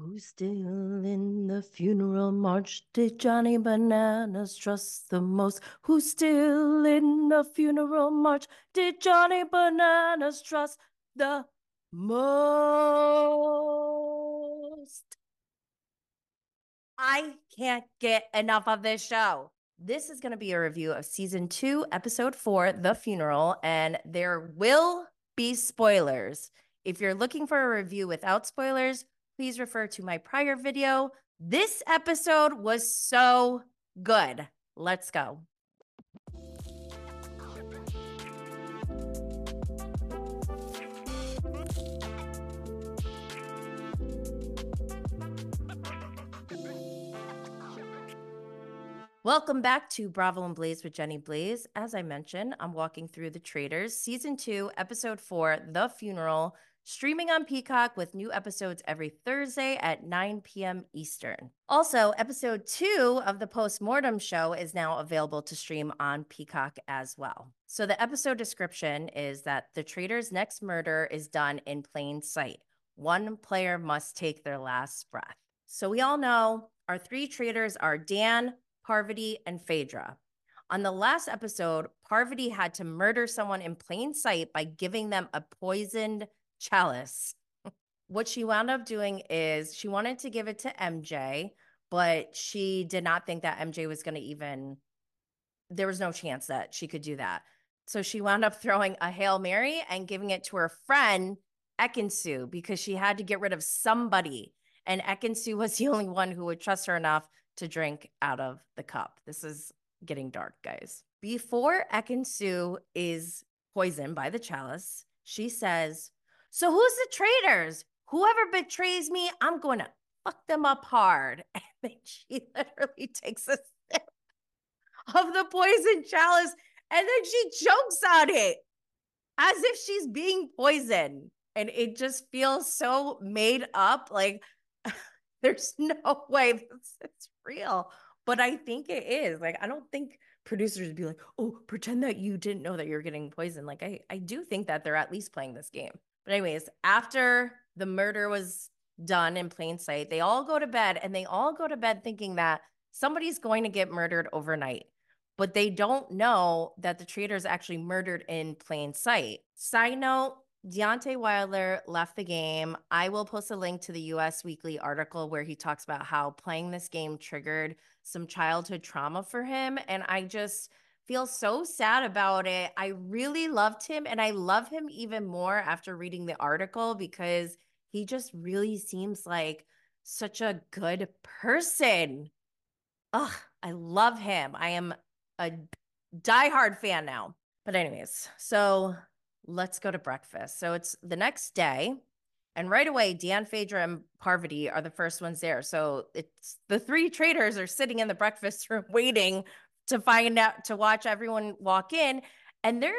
Who's still in the funeral march? Did Johnny Bananas trust the most? Who's still in the funeral march? Did Johnny Bananas trust the most? I can't get enough of this show. This is going to be a review of season two, episode four, The Funeral, and there will be spoilers. If you're looking for a review without spoilers, please refer to my prior video. This episode was so good. Let's go. Welcome back to Bravo and Blaze with Jenny Blaze. As I mentioned, I'm walking through The Traitors, season two, episode four, The Funeral streaming on Peacock with new episodes every Thursday at 9 p.m. Eastern. Also, episode two of the postmortem show is now available to stream on Peacock as well. So, the episode description is that the Traitors' next murder is done in plain sight. One player must take their last breath. So, we all know our three traitors are Dan, Parvati, and Phaedra. On the last episode, Parvati had to murder someone in plain sight by giving them a poisoned chalice. what she wound up doing is she wanted to give it to MJ, but she did not think that MJ was going to even, there was no chance that she could do that. So she wound up throwing a Hail Mary and giving it to her friend, Ekin-Su, because she had to get rid of somebody. And Ekin-Su was the only one who would trust her enough to drink out of the cup. This is getting dark, guys. Before Ekin-Su is poisoned by the chalice, she says, so who's the traitors? Whoever betrays me, I'm going to fuck them up hard. And then she literally takes a sip of the poison chalice and then she chokes on it as if she's being poisoned. And it just feels so made up. Like there's no way this is real. But I think it is. Like, I don't think producers would be like, oh, pretend that you didn't know that you're getting poisoned. Like, I, I do think that they're at least playing this game. But, anyways, after the murder was done in plain sight, they all go to bed and they all go to bed thinking that somebody's going to get murdered overnight. But they don't know that the traitor is actually murdered in plain sight. Side note, Deontay Wilder left the game. I will post a link to the US Weekly article where he talks about how playing this game triggered some childhood trauma for him. And I just feel so sad about it. I really loved him and I love him even more after reading the article because he just really seems like such a good person. Ugh, I love him. I am a diehard fan now. But, anyways, so let's go to breakfast. So it's the next day. And right away, Dan, Phaedra, and Parvati are the first ones there. So it's the three traitors are sitting in the breakfast room waiting to find out to watch everyone walk in and they're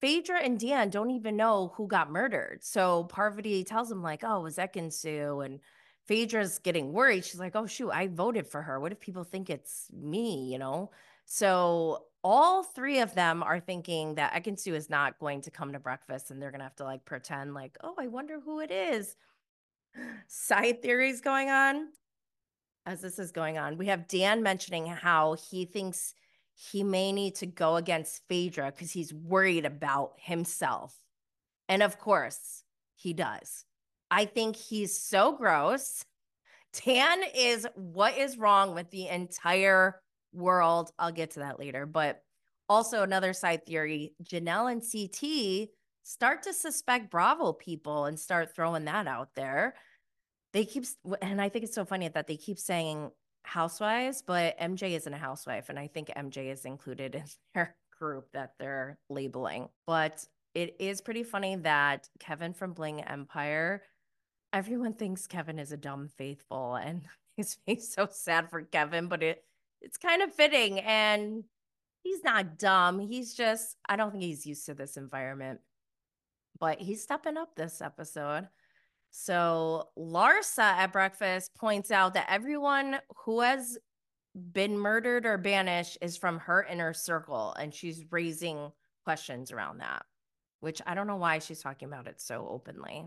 Phaedra and Dan don't even know who got murdered. So Parvati tells them like, "Oh, was Ekin-Su," and Phaedra's getting worried. She's like, "Oh shoot, I voted for her. What if people think it's me?" You know. So all three of them are thinking that Ekin-Su is not going to come to breakfast, and they're gonna have to like pretend like, "Oh, I wonder who it is." Side theories going on. As this is going on, we have Dan mentioning how he thinks he may need to go against Phaedra because he's worried about himself. And of course, he does. I think he's so gross. Tan is what is wrong with the entire world. I'll get to that later. But also, another side theory Janelle and CT start to suspect Bravo people and start throwing that out there. They keep, and I think it's so funny that they keep saying housewives, but MJ isn't a housewife. And I think MJ is included in their group that they're labeling. But it is pretty funny that Kevin from Bling Empire, everyone thinks Kevin is a dumb faithful. And it's so sad for Kevin, but it it's kind of fitting. And he's not dumb. He's just, I don't think he's used to this environment. But he's stepping up this episode. So Larsa at breakfast points out that everyone who has been murdered or banished is from her inner circle, and she's raising questions around that, which I don't know why she's talking about it so openly.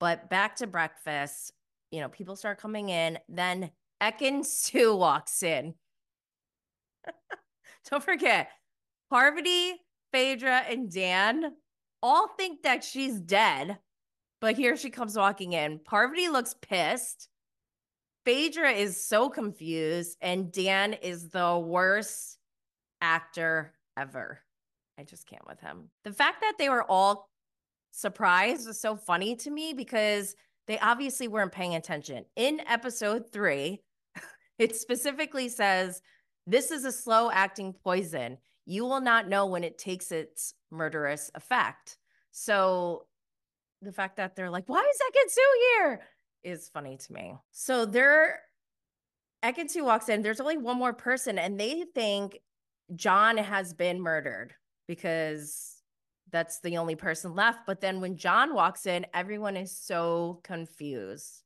But back to breakfast, you know, people start coming in. Then Ekin-Su walks in. Don't forget, Parvati, Phaedra, and Dan all think that she's dead, but here she comes walking in. Parvati looks pissed. Phaedra is so confused, and Dan is the worst actor ever. I just can't with him. The fact that they were all surprised was so funny to me because they obviously weren't paying attention. In episode three, it specifically says, This is a slow acting poison. You will not know when it takes its murderous effect. So the fact that they're like, Why is Ekin-Su here? is funny to me. So they're Ekin-Su walks in. There's only one more person, and they think John has been murdered because that's the only person left. But then when John walks in, everyone is so confused.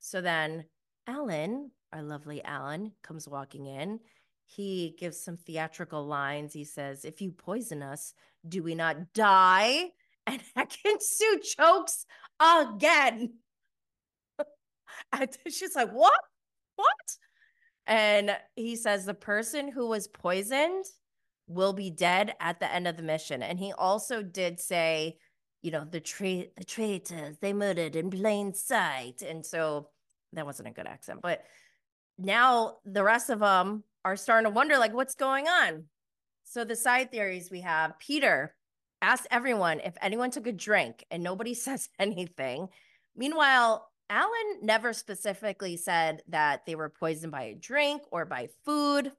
So then Alan, our lovely Alan, comes walking in. He gives some theatrical lines. He says, If you poison us, do we not die? And Ekin-Su chokes again. she's like, What? What? And he says, The person who was poisoned will be dead at the end of the mission. And he also did say, you know, the tra- the traitors, they murdered in plain sight. And so that wasn't a good accent. But now the rest of them are starting to wonder, like, what's going on? So the side theories we have Peter asked everyone if anyone took a drink and nobody says anything. Meanwhile, Alan never specifically said that they were poisoned by a drink or by food.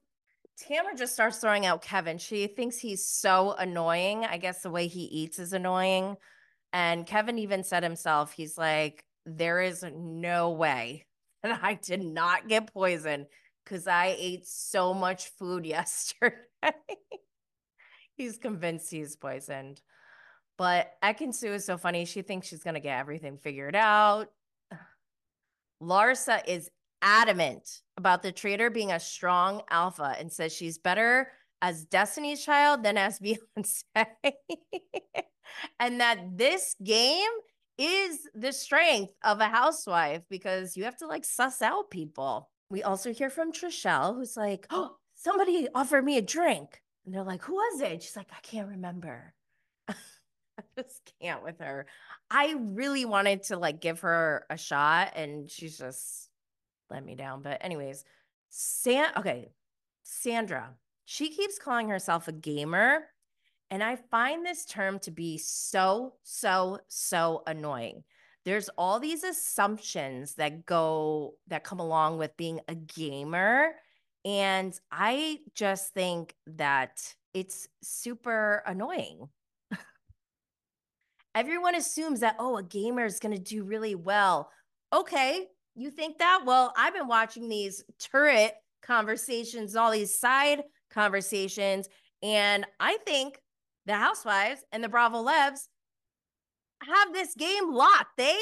Tamra just starts throwing out Kevin. She thinks he's so annoying. I guess the way he eats is annoying. And Kevin even said himself, he's like, there is no way that I did not get poisoned because I ate so much food yesterday. He's convinced he's poisoned. But Ekin-Su is so funny. She thinks she's going to get everything figured out. Larsa is adamant about the traitor being a strong alpha and says she's better as Destiny's Child than as Beyonce. and that this game is the strength of a housewife because you have to like suss out people. We also hear from Trishelle, who's like, Oh, somebody offered me a drink. And they're like, Who was it? She's like, I can't remember. I just can't with her. I really wanted to like give her a shot and she's just let me down. But anyways, San okay, Sandra, she keeps calling herself a gamer. And I find this term to be so, so, so annoying. There's all these assumptions that go that come along with being a gamer. And I just think that it's super annoying. Everyone assumes that, oh, a gamer is going to do really well. Okay, you think that? Well, I've been watching these turret conversations, all these side conversations, and I think the Housewives and the Bravo Lebs have this game locked. They,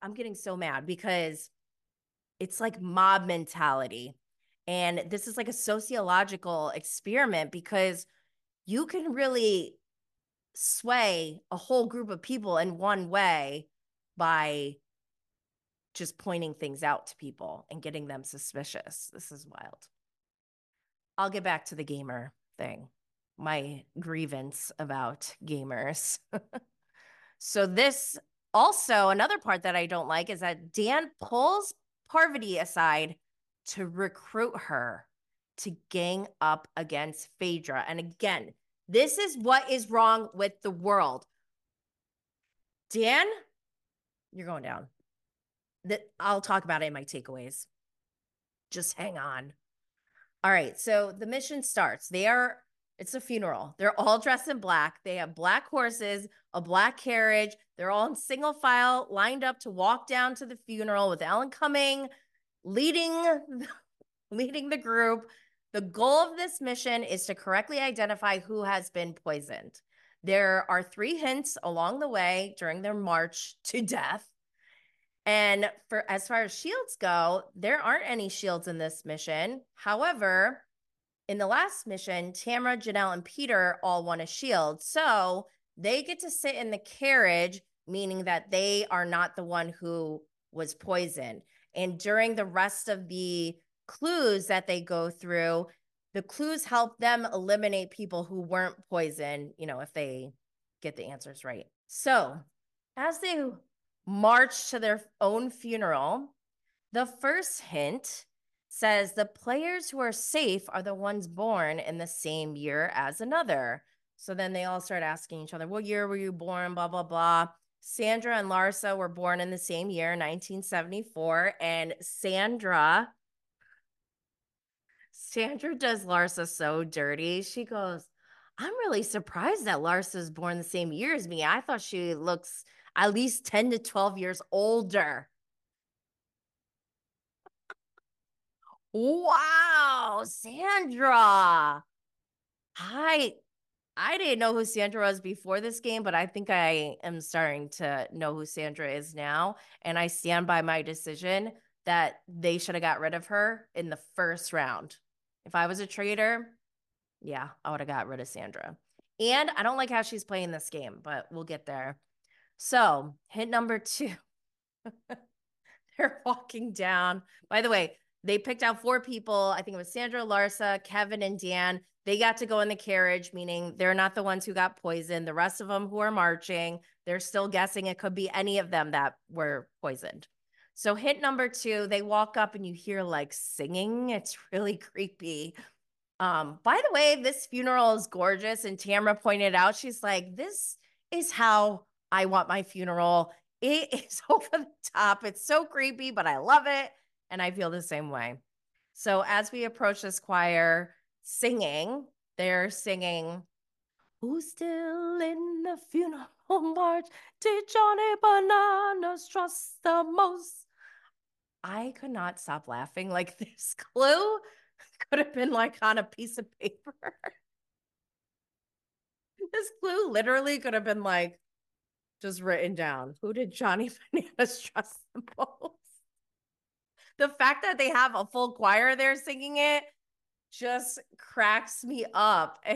I'm getting so mad because it's like mob mentality. And this is like a sociological experiment because you can really sway a whole group of people in one way by just pointing things out to people and getting them suspicious. This is wild. I'll get back to the gamer thing, my grievance about gamers. so, this also, another part that I don't like is that Dan pulls Parvati aside to recruit her to gang up against Phaedra. And again, this is what is wrong with the world. Dan, you're going down that I'll talk about it in my takeaways. Just hang on. All right. So the mission starts. They are, it's a funeral. They're all dressed in black. They have black horses, a black carriage. They're all in single file, lined up to walk down to the funeral with Alan Cumming leading, leading the group. The goal of this mission is to correctly identify who has been poisoned. There are three hints along the way during their march to death. And for as far as shields go, there aren't any shields in this mission. However, in the last mission, Tamra, Janelle, and Peter all won a shield. So they get to sit in the carriage, meaning that they are not the one who was poisoned. And during the rest of the clues that they go through, the clues help them eliminate people who weren't poisoned, you know, if they get the answers right. So, as they march to their own funeral, the first hint says the players who are safe are the ones born in the same year as another. So then they all start asking each other, What year were you born? Blah, blah, blah. Sandra and Larsa were born in the same year, 1974. And Sandra, Sandra does Larsa so dirty. She goes, I'm really surprised that Larsa's born the same year as me. I thought she looks at least 10 to 12 years older. Wow, Sandra. Hi, I didn't know who Sandra was before this game, but I think I am starting to know who Sandra is now. And I stand by my decision that they should have got rid of her in the first round. If I was a traitor, yeah, I would have got rid of Sandra. And I don't like how she's playing this game, but we'll get there. So, hit number two. They're walking down. By the way, they picked out four people. I think it was Sandra, Larsa, Kevin, and Dan. They got to go in the carriage, meaning they're not the ones who got poisoned. The rest of them who are marching, they're still guessing it could be any of them that were poisoned. So, hint number two, they walk up and you hear like singing. It's really creepy. Um, by the way, this funeral is gorgeous. And Tamra pointed out, she's like, this is how I want my funeral. It is over the top. It's so creepy, but I love it. And I feel the same way. So as we approach this choir singing, they're singing, Who's still in the funeral march? Did Johnny Bananas trust the most? I could not stop laughing. Like this clue could have been like on a piece of paper. this clue literally could have been like just written down. Who did Johnny Bananas trust the most? The fact that they have a full choir there singing it just cracks me up.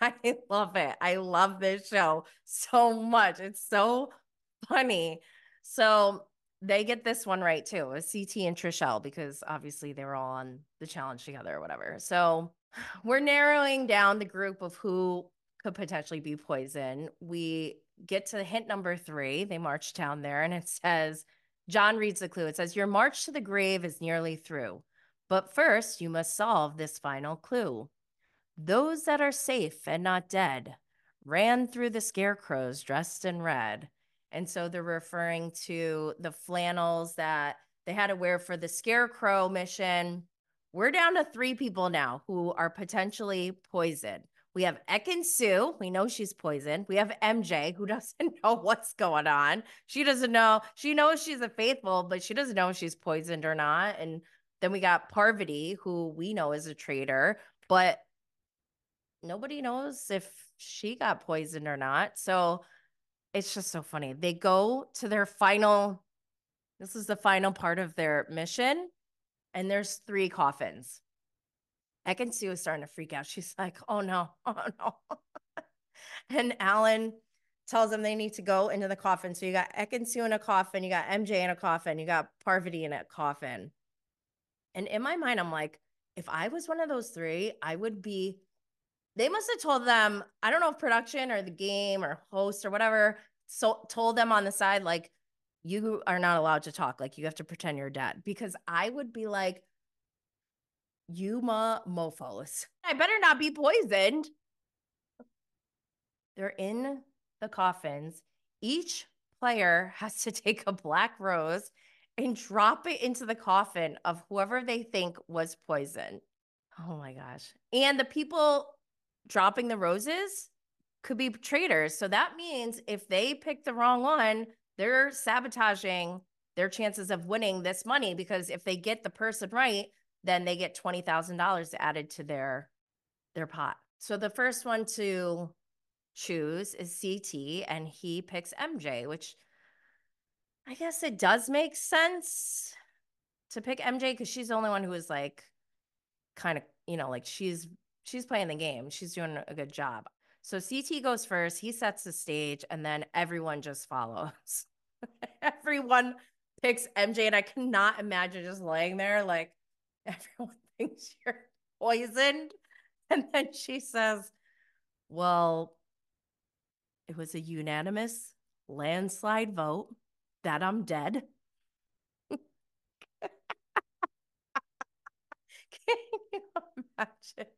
I love it. I love this show so much. It's so funny. So they get this one right too. CT and Trishelle because obviously they were all on the challenge together or whatever. So we're narrowing down the group of who could potentially be poison. We get to hint number three. They march down there and it says, John reads the clue. It says, Your march to the grave is nearly through. But first, you must solve this final clue. Those that are safe and not dead ran through the scarecrows dressed in red. And so they're referring to the flannels that they had to wear for the scarecrow mission. We're down to three people now who are potentially poisoned. We have Ekin-Su. We know she's poisoned. We have MJ, who doesn't know what's going on. She doesn't know. She knows she's a faithful, but she doesn't know if she's poisoned or not. And then we got Parvati, who we know is a traitor, but nobody knows if she got poisoned or not. So it's just so funny. They go to their final, this is the final part of their mission, and there's three coffins. Ekin-Su is starting to freak out. She's like, oh no, oh no. and Alan tells them they need to go into the coffin. So you got Ekin-Su in a coffin, you got MJ in a coffin, you got Parvati in a coffin. And in my mind, I'm like, if I was one of those three, I would be. They must have told them, I don't know if production or the game or host or whatever, so told them on the side, like, you are not allowed to talk. Like, you have to pretend you're dead. Because I would be like, Yuma mofos. I better not be poisoned. They're in the coffins. Each player has to take a black rose and drop it into the coffin of whoever they think was poisoned. Oh my gosh. And the people dropping the roses could be traitors. So that means if they pick the wrong one, they're sabotaging their chances of winning this money because if they get the person right, then they get $20,000 added to their their pot. So the first one to choose is CT and he picks MJ, which I guess it does make sense to pick MJ cuz she's the only one who is like kind of, you know, like she's she's playing the game. She's doing a good job. So CT goes first, he sets the stage, and then everyone just follows. everyone picks MJ, and I cannot imagine just laying there like everyone thinks you're poisoned. And then she says, Well, it was a unanimous landslide vote that I'm dead. Can you imagine?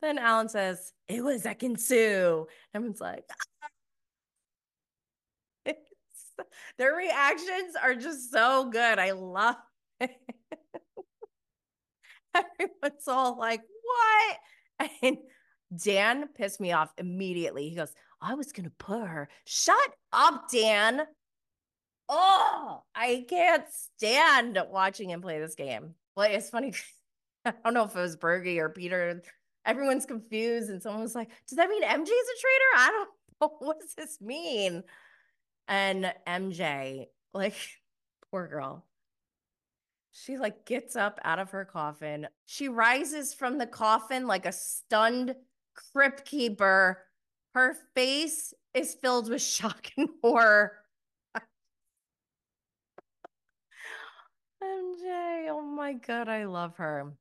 Then Alan says, It was Ekin-Su. Everyone's like, their reactions are just so good. I love it. Everyone's all like, What? And Dan pissed me off immediately. He goes, I was going to put her. Shut up, Dan. Oh, I can't stand watching him play this game. Well, it's funny. I don't know if it was Bergie or Peter. Everyone's confused, and someone was like, "Does that mean MJ's a traitor?" I don't know. What does this mean? And MJ, like, poor girl. She like gets up out of her coffin. She rises from the coffin like a stunned crypt keeper. Her face is filled with shock and horror. MJ, oh my God, I love her.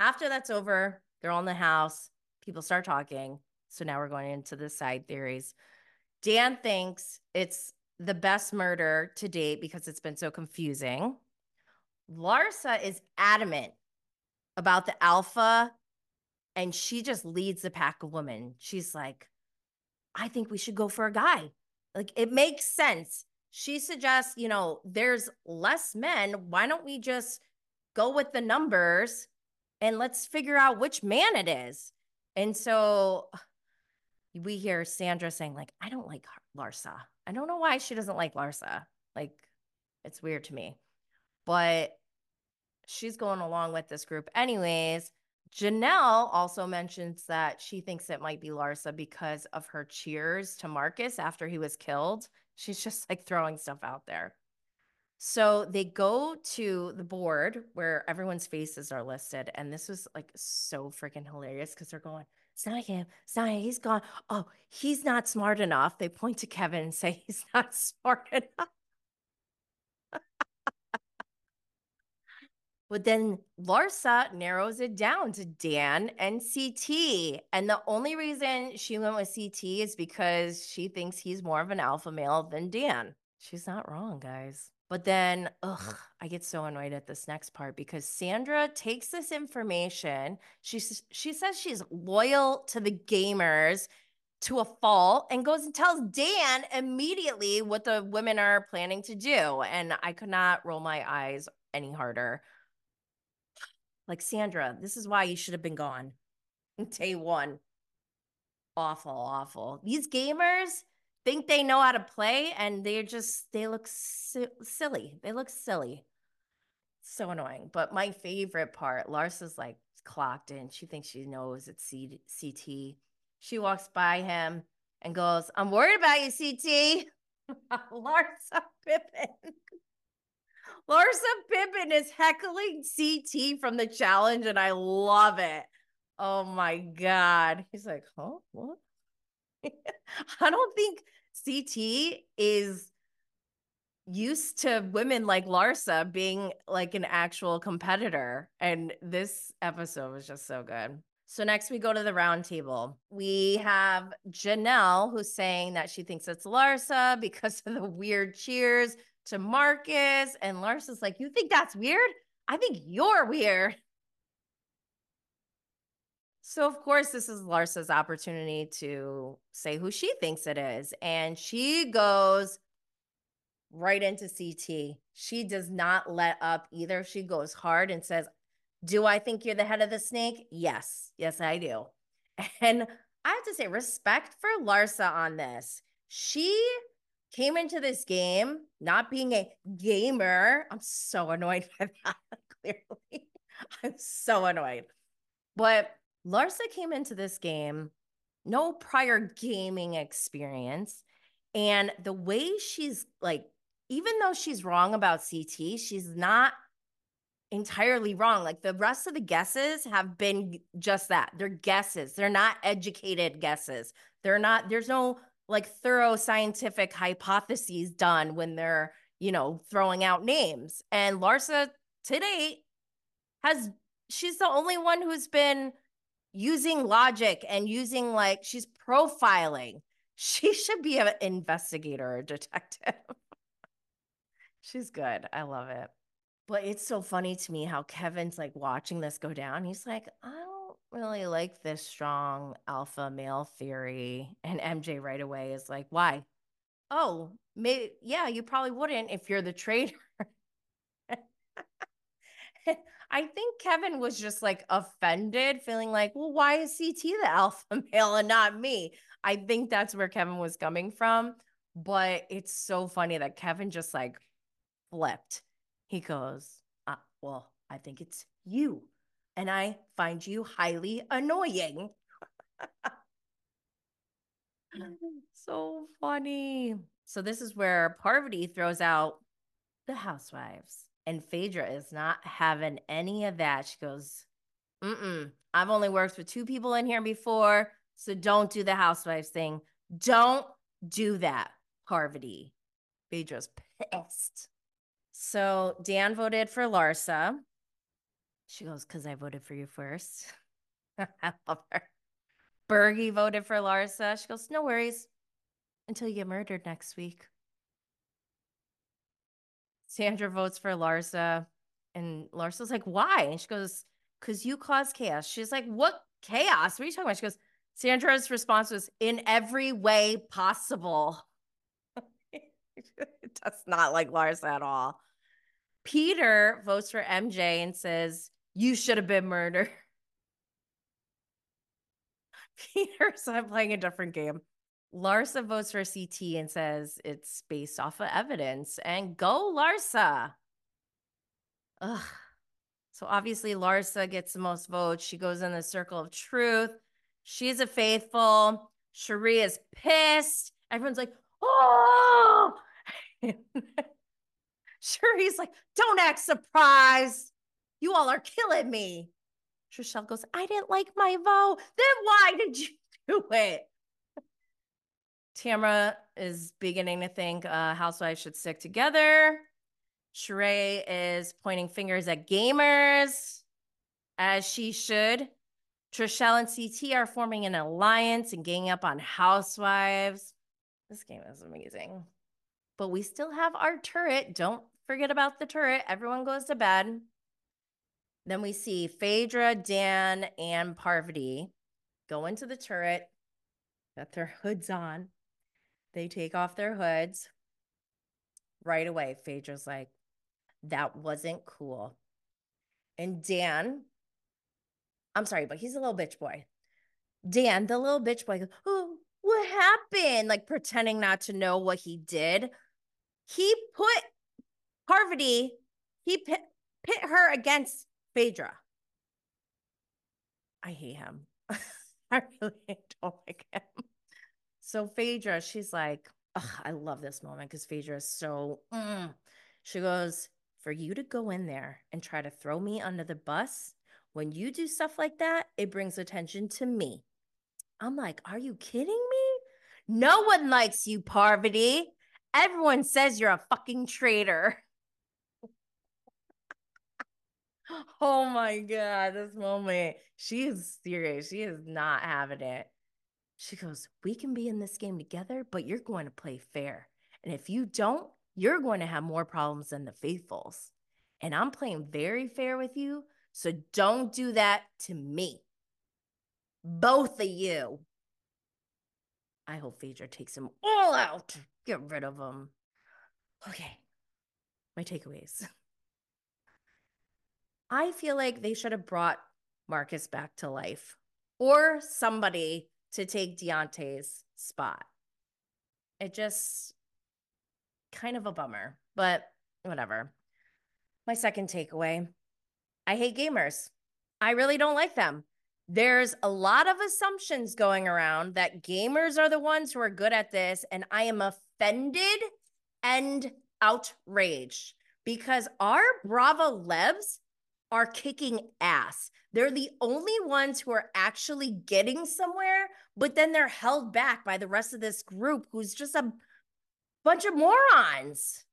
After that's over, they're all in the house. People start talking. So now we're going into the side theories. Dan thinks it's the best murder to date because it's been so confusing. Larsa is adamant about the alpha and she just leads the pack of women. She's like, I think we should go for a guy. Like it makes sense she suggests, you know, there's less men. Why don't we just go with the numbers and let's figure out which man it is? And so we hear Sandra saying, like, I don't like Larsa. I don't know why she doesn't like Larsa. Like, it's weird to me. But she's going along with this group anyways. Janelle also mentions that she thinks it might be Larsa because of her cheers to Marcus after he was killed. She's just like throwing stuff out there. So they go to the board where everyone's faces are listed. And this was like so freaking hilarious because they're going, it's not him. It's not him. He's gone. Oh, he's not smart enough. They point to Kevin and say he's not smart enough. But then Larsa narrows it down to Dan and CT. And the only reason she went with CT is because she thinks he's more of an alpha male than Dan. She's not wrong, guys. But then, ugh, I get so annoyed at this next part because Sandra takes this information. She, she says she's loyal to the gamers to a fault and goes and tells Dan immediately what the women are planning to do. And I could not roll my eyes any harder. Like Sandra, this is why you should have been gone. Day one. Awful, awful. These gamers think they know how to play and they're just, they look si- silly. They look silly. So annoying. But my favorite part, Larsa's like clocked in. She thinks she knows it's C- CT. She walks by him and goes, I'm worried about you, CT. Larsa Pippen. Larsa Pippen is heckling CT from the challenge, and I love it. Oh my God. He's like, huh? What? I don't think CT is used to women like Larsa being like an actual competitor. And this episode was just so good. So next we go to the round table. We have Janelle who's saying that she thinks it's Larsa because of the weird cheers to Marcus, and Lars is like, You think that's weird? I think you're weird. So, of course, this is Larsa's opportunity to say who she thinks it is. And she goes right into CT. She does not let up either. She goes hard and says, Do I think you're the head of the snake? Yes. Yes, I do. And I have to say, respect for Larsa on this. She came into this game not being a gamer. I'm so annoyed by that, clearly. I'm so annoyed. But Larsa came into this game, no prior gaming experience. And the way she's like, even though she's wrong about CT, she's not entirely wrong. Like the rest of the guesses have been just that. They're guesses. They're not educated guesses. They're not, there's no like thorough scientific hypotheses done when they're, you know, throwing out names. And Larsa to date has, she's the only one who's been using logic and using like, she's profiling. She should be an investigator or detective. she's good. I love it. But it's so funny to me how Kevin's like watching this go down. He's like, I really like this strong alpha male theory. And MJ right away is like, why? Oh, maybe, yeah, you probably wouldn't if you're the traitor. I think Kevin was just like offended, feeling like, well, why is CT the alpha male and not me? I think that's where Kevin was coming from. But it's so funny that Kevin just like flipped he goes, uh, Well, I think it's you. And I find you highly annoying. so funny. So, this is where Parvati throws out the housewives. And Phaedra is not having any of that. She goes, Mm-mm. I've only worked with two people in here before. So don't do the housewives thing. Don't do that, Parvati. Phaedra's pissed. So Dan voted for Larsa. She goes, because I voted for you first. I love her. Bergie voted for Larsa. She goes, no worries until you get murdered next week. Sandra votes for Larsa. And Larsa's like, why? And she goes, because you caused chaos. She's like, what chaos? What are you talking about? She goes, Sandra's response was, in every way possible. does not like Larsa at all. Peter votes for MJ and says, You should have been murdered. Peter's I'm playing a different game. Larsa votes for CT and says it's based off of evidence. And go, Larsa. Ugh. So obviously, Larsa gets the most votes. She goes in the circle of truth. She's a faithful. Sheree is pissed. Everyone's like, oh. He's like, don't act surprised. You all are killing me. Trishelle goes, I didn't like my vote. Then why did you do it? Tamra is beginning to think uh, housewives should stick together. Sheree is pointing fingers at gamers, as she should. Trishelle and CT are forming an alliance and ganging up on housewives. This game is amazing. But we still have our turret. Don't forget about the turret. Everyone goes to bed. Then we see Phaedra, Dan, and Parvati go into the turret, got their hoods on. They take off their hoods. Right away, Phaedra's like, that wasn't cool. And Dan, I'm sorry, but he's a little bitch boy. Dan, the little bitch boy, goes, oh, what happened? Like pretending not to know what he did. He put Parvati, he pit, pit her against Phaedra. I hate him. I really don't like him. So Phaedra, she's like, I love this moment because Phaedra is so. Mm. She goes, for you to go in there and try to throw me under the bus, when you do stuff like that, it brings attention to me. I'm like, are you kidding me? No one likes you, Parvati. Everyone says you're a fucking traitor. Oh my God, this moment. She is serious. She is not having it. She goes, We can be in this game together, but you're going to play fair. And if you don't, you're going to have more problems than the faithfuls. And I'm playing very fair with you. So don't do that to me. Both of you. I hope Phaedra takes them all out. Get rid of them. Okay. My takeaways. I feel like they should have brought Marcus back to life or somebody to take Deontay's spot. It just kind of a bummer, but whatever. My second takeaway I hate gamers. I really don't like them. There's a lot of assumptions going around that gamers are the ones who are good at this. And I am offended and outraged because our Bravo Lebs are kicking ass. They're the only ones who are actually getting somewhere, but then they're held back by the rest of this group who's just a bunch of morons.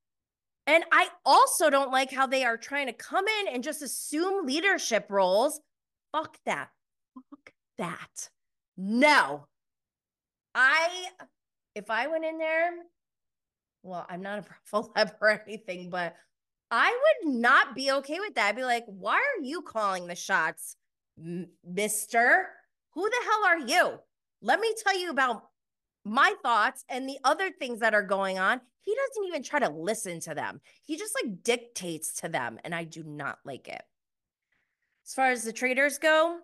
And I also don't like how they are trying to come in and just assume leadership roles. Fuck that. Fuck that. No. I, if I went in there, well, I'm not a pro or anything, but I would not be okay with that. I'd be like, why are you calling the shots, mister? Who the hell are you? Let me tell you about my thoughts and the other things that are going on. He doesn't even try to listen to them. He just like dictates to them. And I do not like it. As far as the traitors go,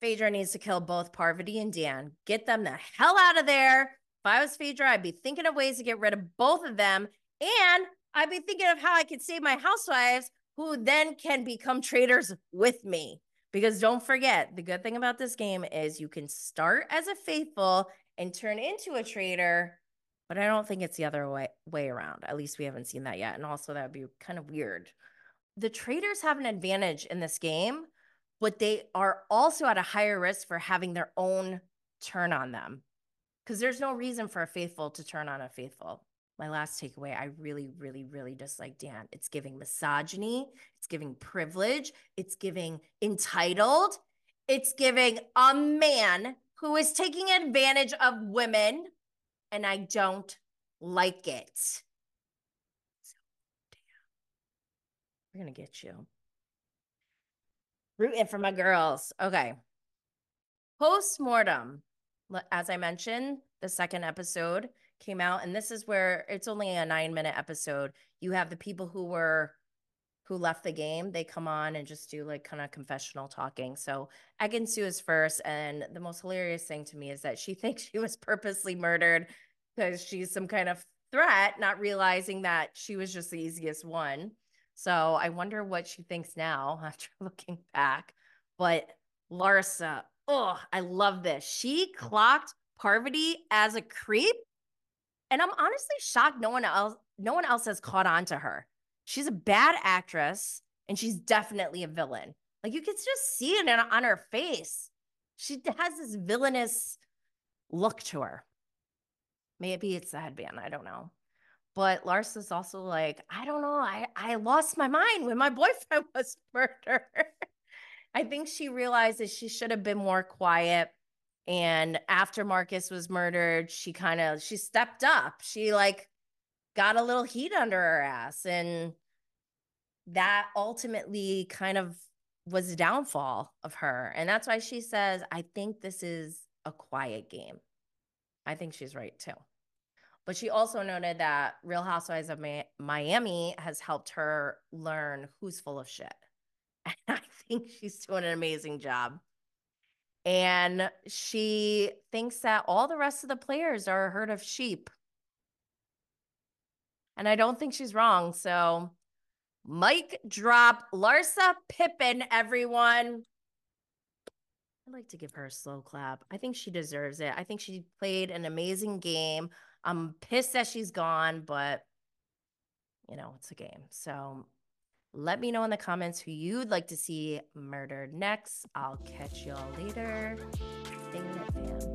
Phaedra needs to kill both Parvati and Dan. Get them the hell out of there. If I was Phaedra, I'd be thinking of ways to get rid of both of them. And I'd be thinking of how I could save my housewives who then can become traitors with me. Because don't forget, the good thing about this game is you can start as a faithful and turn into a traitor, but I don't think it's the other way, way around. At least we haven't seen that yet. And also, that would be kind of weird. The traitors have an advantage in this game, but they are also at a higher risk for having their own turn on them because there's no reason for a faithful to turn on a faithful my last takeaway, I really, really, really dislike Dan. It's giving misogyny, it's giving privilege, it's giving entitled, it's giving a man who is taking advantage of women, and I don't like it. So, damn. We're gonna get you. Rooting for my girls. Okay. Post mortem, as I mentioned, the second episode came out and this is where it's only a 9 minute episode. You have the people who were who left the game they come on and just do like kind of confessional talking. So Ekin-Su is first and the most hilarious thing to me is that she thinks she was purposely murdered because she's some kind of threat not realizing that she was just the easiest one. So i wonder what she thinks now after looking back. But larsa oh i love this. She oh. clocked parvati as a creep and I'm honestly shocked no one else no one else has caught on to her. She's a bad actress and she's definitely a villain. Like you can just see it on her face. She has this villainous look to her. Maybe it's the headband, I don't know. But Lars is also like, I don't know. I, I lost my mind when my boyfriend was murdered. I think she realizes she should have been more quiet and after Marcus was murdered, she kind of she stepped up. She like got a little heat under her ass and that ultimately kind of was the downfall of her. And that's why she says, I think this is a quiet game. I think she's right too. But she also noted that Real Housewives of Miami has helped her learn who's full of shit. And I think she's doing an amazing job. And she thinks that all the rest of the players are a herd of sheep. And I don't think she's wrong. So, mic drop Larsa Pippen, everyone. I'd like to give her a slow clap. I think she deserves it. I think she played an amazing game. I'm pissed that she's gone, but you know, it's a game. So let me know in the comments who you'd like to see murdered next. I'll catch y'all later. Stay fam.